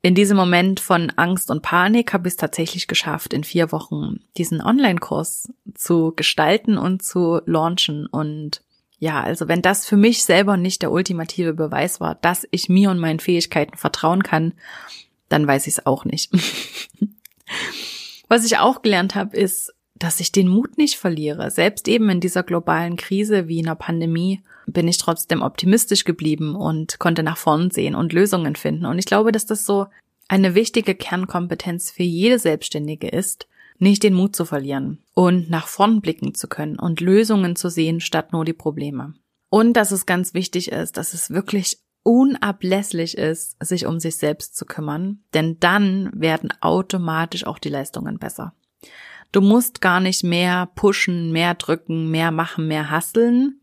in diesem Moment von Angst und Panik habe ich es tatsächlich geschafft, in vier Wochen diesen Online-Kurs zu gestalten und zu launchen. Und ja, also wenn das für mich selber nicht der ultimative Beweis war, dass ich mir und meinen Fähigkeiten vertrauen kann, dann weiß ich es auch nicht. [laughs] Was ich auch gelernt habe, ist, dass ich den Mut nicht verliere. Selbst eben in dieser globalen Krise wie in einer Pandemie bin ich trotzdem optimistisch geblieben und konnte nach vorn sehen und Lösungen finden. Und ich glaube, dass das so eine wichtige Kernkompetenz für jede Selbstständige ist, nicht den Mut zu verlieren und nach vorn blicken zu können und Lösungen zu sehen, statt nur die Probleme. Und dass es ganz wichtig ist, dass es wirklich unablässlich ist, sich um sich selbst zu kümmern, denn dann werden automatisch auch die Leistungen besser. Du musst gar nicht mehr pushen, mehr drücken, mehr machen, mehr hasseln,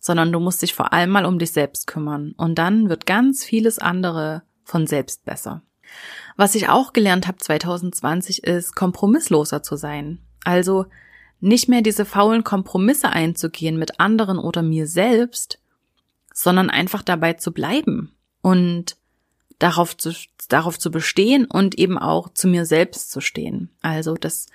sondern du musst dich vor allem mal um dich selbst kümmern. Und dann wird ganz vieles andere von selbst besser. Was ich auch gelernt habe 2020 ist, kompromissloser zu sein. Also nicht mehr diese faulen Kompromisse einzugehen mit anderen oder mir selbst, sondern einfach dabei zu bleiben und darauf zu, darauf zu bestehen und eben auch zu mir selbst zu stehen. Also das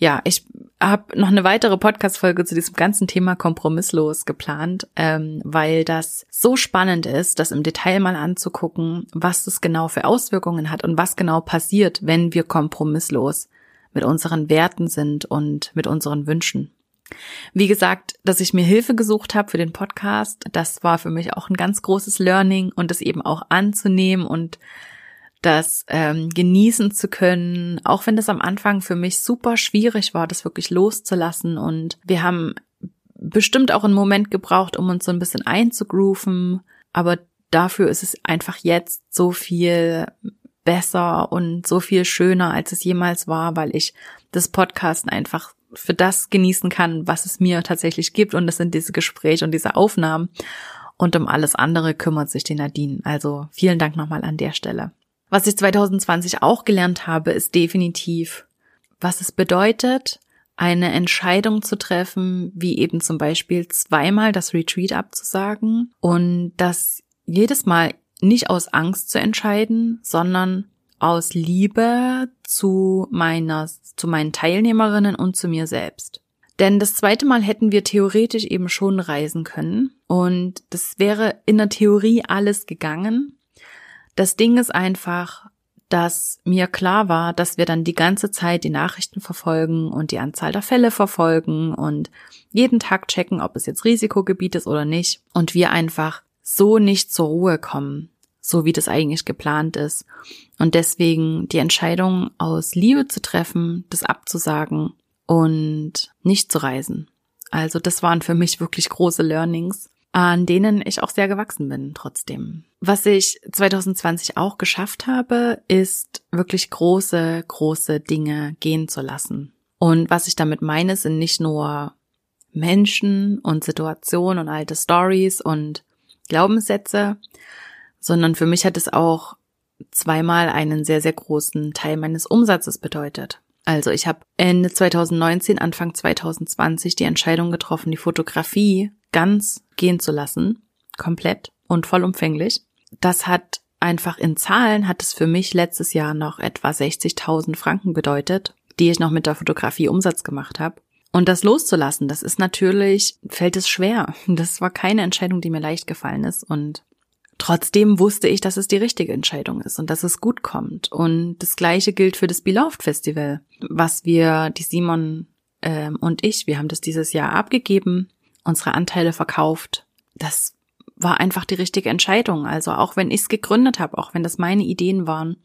ja, ich habe noch eine weitere Podcast-Folge zu diesem ganzen Thema kompromisslos geplant, ähm, weil das so spannend ist, das im Detail mal anzugucken, was das genau für Auswirkungen hat und was genau passiert, wenn wir kompromisslos mit unseren Werten sind und mit unseren Wünschen. Wie gesagt, dass ich mir Hilfe gesucht habe für den Podcast, das war für mich auch ein ganz großes Learning und es eben auch anzunehmen und das ähm, genießen zu können, auch wenn das am Anfang für mich super schwierig war, das wirklich loszulassen. Und wir haben bestimmt auch einen Moment gebraucht, um uns so ein bisschen einzugrooven, aber dafür ist es einfach jetzt so viel besser und so viel schöner, als es jemals war, weil ich das Podcasten einfach für das genießen kann, was es mir tatsächlich gibt. Und das sind diese Gespräche und diese Aufnahmen. Und um alles andere kümmert sich die Nadine. Also vielen Dank nochmal an der Stelle. Was ich 2020 auch gelernt habe, ist definitiv, was es bedeutet, eine Entscheidung zu treffen, wie eben zum Beispiel zweimal das Retreat abzusagen und das jedes Mal nicht aus Angst zu entscheiden, sondern aus Liebe zu meiner, zu meinen Teilnehmerinnen und zu mir selbst. Denn das zweite Mal hätten wir theoretisch eben schon reisen können und das wäre in der Theorie alles gegangen. Das Ding ist einfach, dass mir klar war, dass wir dann die ganze Zeit die Nachrichten verfolgen und die Anzahl der Fälle verfolgen und jeden Tag checken, ob es jetzt Risikogebiet ist oder nicht und wir einfach so nicht zur Ruhe kommen, so wie das eigentlich geplant ist. Und deswegen die Entscheidung aus Liebe zu treffen, das abzusagen und nicht zu reisen. Also das waren für mich wirklich große Learnings, an denen ich auch sehr gewachsen bin trotzdem. Was ich 2020 auch geschafft habe, ist wirklich große, große Dinge gehen zu lassen. Und was ich damit meine, sind nicht nur Menschen und Situationen und alte Stories und Glaubenssätze, sondern für mich hat es auch zweimal einen sehr, sehr großen Teil meines Umsatzes bedeutet. Also ich habe Ende 2019, Anfang 2020 die Entscheidung getroffen, die Fotografie ganz gehen zu lassen, komplett und vollumfänglich. Das hat einfach in Zahlen hat es für mich letztes Jahr noch etwa 60.000 Franken bedeutet, die ich noch mit der Fotografie Umsatz gemacht habe. Und das loszulassen, das ist natürlich, fällt es schwer. [laughs] Das war keine Entscheidung, die mir leicht gefallen ist. Und trotzdem wusste ich, dass es die richtige Entscheidung ist und dass es gut kommt. Und das gleiche gilt für das Beloved Festival, was wir, die Simon ähm, und ich, wir haben das dieses Jahr abgegeben, unsere Anteile verkauft. Das war einfach die richtige Entscheidung. Also auch wenn ich es gegründet habe, auch wenn das meine Ideen waren,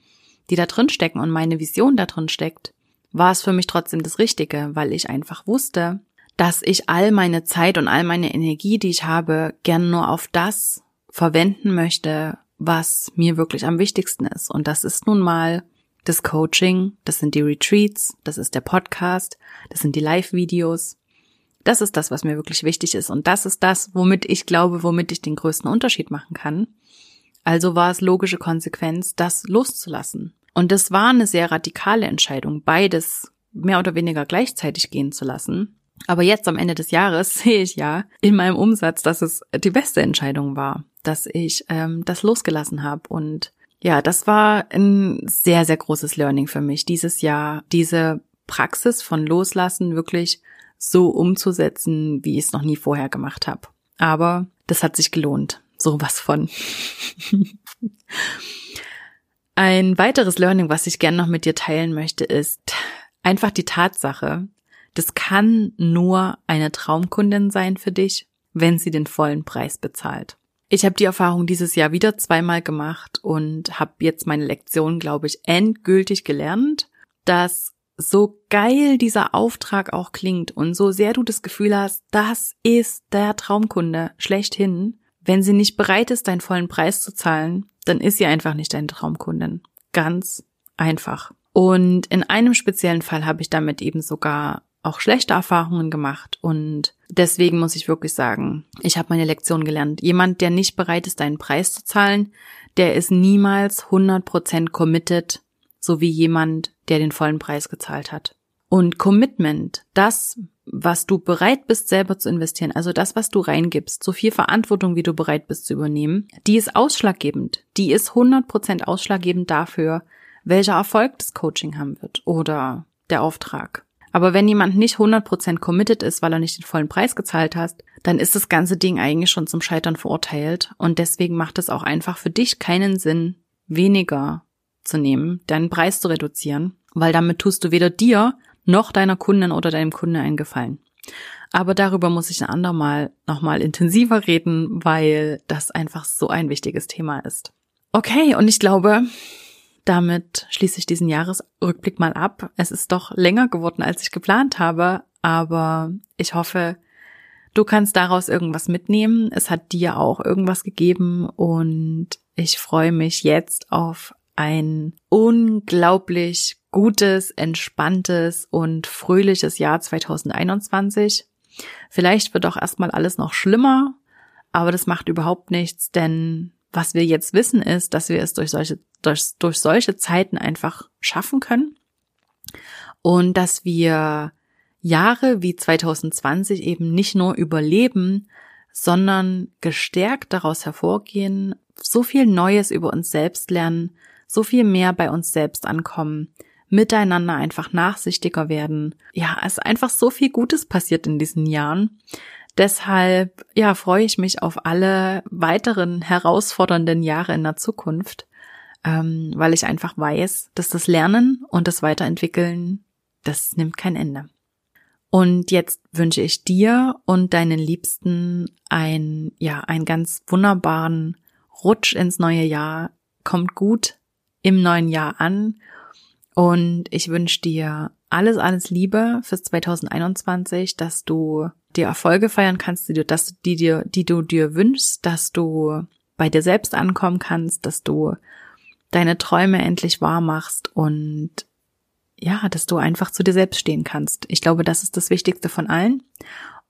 die da drin stecken und meine Vision da drin steckt, war es für mich trotzdem das Richtige, weil ich einfach wusste, dass ich all meine Zeit und all meine Energie, die ich habe, gern nur auf das verwenden möchte, was mir wirklich am wichtigsten ist. Und das ist nun mal das Coaching, das sind die Retreats, das ist der Podcast, das sind die Live-Videos. Das ist das, was mir wirklich wichtig ist. Und das ist das, womit ich glaube, womit ich den größten Unterschied machen kann. Also war es logische Konsequenz, das loszulassen. Und das war eine sehr radikale Entscheidung, beides mehr oder weniger gleichzeitig gehen zu lassen. Aber jetzt am Ende des Jahres [laughs] sehe ich ja in meinem Umsatz, dass es die beste Entscheidung war, dass ich ähm, das losgelassen habe. Und ja, das war ein sehr, sehr großes Learning für mich dieses Jahr, diese Praxis von Loslassen wirklich so umzusetzen, wie ich es noch nie vorher gemacht habe. Aber das hat sich gelohnt. Sowas von. [laughs] Ein weiteres Learning, was ich gerne noch mit dir teilen möchte, ist einfach die Tatsache, das kann nur eine Traumkundin sein für dich, wenn sie den vollen Preis bezahlt. Ich habe die Erfahrung dieses Jahr wieder zweimal gemacht und habe jetzt meine Lektion, glaube ich, endgültig gelernt, dass so geil dieser Auftrag auch klingt und so sehr du das Gefühl hast, das ist der Traumkunde schlechthin, wenn sie nicht bereit ist, deinen vollen Preis zu zahlen, dann ist sie einfach nicht deine Traumkundin. Ganz einfach. Und in einem speziellen Fall habe ich damit eben sogar auch schlechte Erfahrungen gemacht und deswegen muss ich wirklich sagen, ich habe meine Lektion gelernt. Jemand, der nicht bereit ist, deinen Preis zu zahlen, der ist niemals 100% committed, so wie jemand, der den vollen Preis gezahlt hat. Und Commitment, das, was du bereit bist selber zu investieren, also das, was du reingibst, so viel Verantwortung, wie du bereit bist zu übernehmen, die ist ausschlaggebend. Die ist 100% ausschlaggebend dafür, welcher Erfolg das Coaching haben wird oder der Auftrag. Aber wenn jemand nicht 100% committed ist, weil er nicht den vollen Preis gezahlt hast, dann ist das ganze Ding eigentlich schon zum Scheitern verurteilt. Und deswegen macht es auch einfach für dich keinen Sinn, weniger zu deinen Preis zu reduzieren, weil damit tust du weder dir noch deiner Kundin oder deinem Kunde einen Gefallen. Aber darüber muss ich ein andermal nochmal intensiver reden, weil das einfach so ein wichtiges Thema ist. Okay, und ich glaube, damit schließe ich diesen Jahresrückblick mal ab. Es ist doch länger geworden, als ich geplant habe, aber ich hoffe, du kannst daraus irgendwas mitnehmen. Es hat dir auch irgendwas gegeben und ich freue mich jetzt auf ein unglaublich gutes, entspanntes und fröhliches Jahr 2021. Vielleicht wird auch erstmal alles noch schlimmer, aber das macht überhaupt nichts, denn was wir jetzt wissen ist, dass wir es durch solche, durch, durch solche Zeiten einfach schaffen können und dass wir Jahre wie 2020 eben nicht nur überleben, sondern gestärkt daraus hervorgehen, so viel Neues über uns selbst lernen, so viel mehr bei uns selbst ankommen, miteinander einfach nachsichtiger werden. Ja, es ist einfach so viel Gutes passiert in diesen Jahren. Deshalb, ja, freue ich mich auf alle weiteren herausfordernden Jahre in der Zukunft, ähm, weil ich einfach weiß, dass das Lernen und das Weiterentwickeln, das nimmt kein Ende. Und jetzt wünsche ich dir und deinen Liebsten ein, ja, einen ganz wunderbaren Rutsch ins neue Jahr. Kommt gut im neuen Jahr an. Und ich wünsche dir alles, alles Liebe fürs 2021, dass du dir Erfolge feiern kannst, die du, dass, die dir, die du dir wünschst, dass du bei dir selbst ankommen kannst, dass du deine Träume endlich wahr machst und ja, dass du einfach zu dir selbst stehen kannst. Ich glaube, das ist das Wichtigste von allen.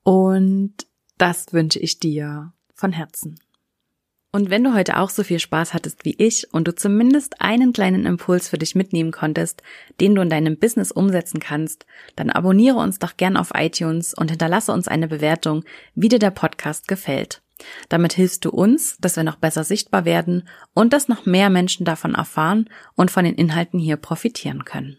Und das wünsche ich dir von Herzen. Und wenn du heute auch so viel Spaß hattest wie ich und du zumindest einen kleinen Impuls für dich mitnehmen konntest, den du in deinem Business umsetzen kannst, dann abonniere uns doch gern auf iTunes und hinterlasse uns eine Bewertung, wie dir der Podcast gefällt. Damit hilfst du uns, dass wir noch besser sichtbar werden und dass noch mehr Menschen davon erfahren und von den Inhalten hier profitieren können.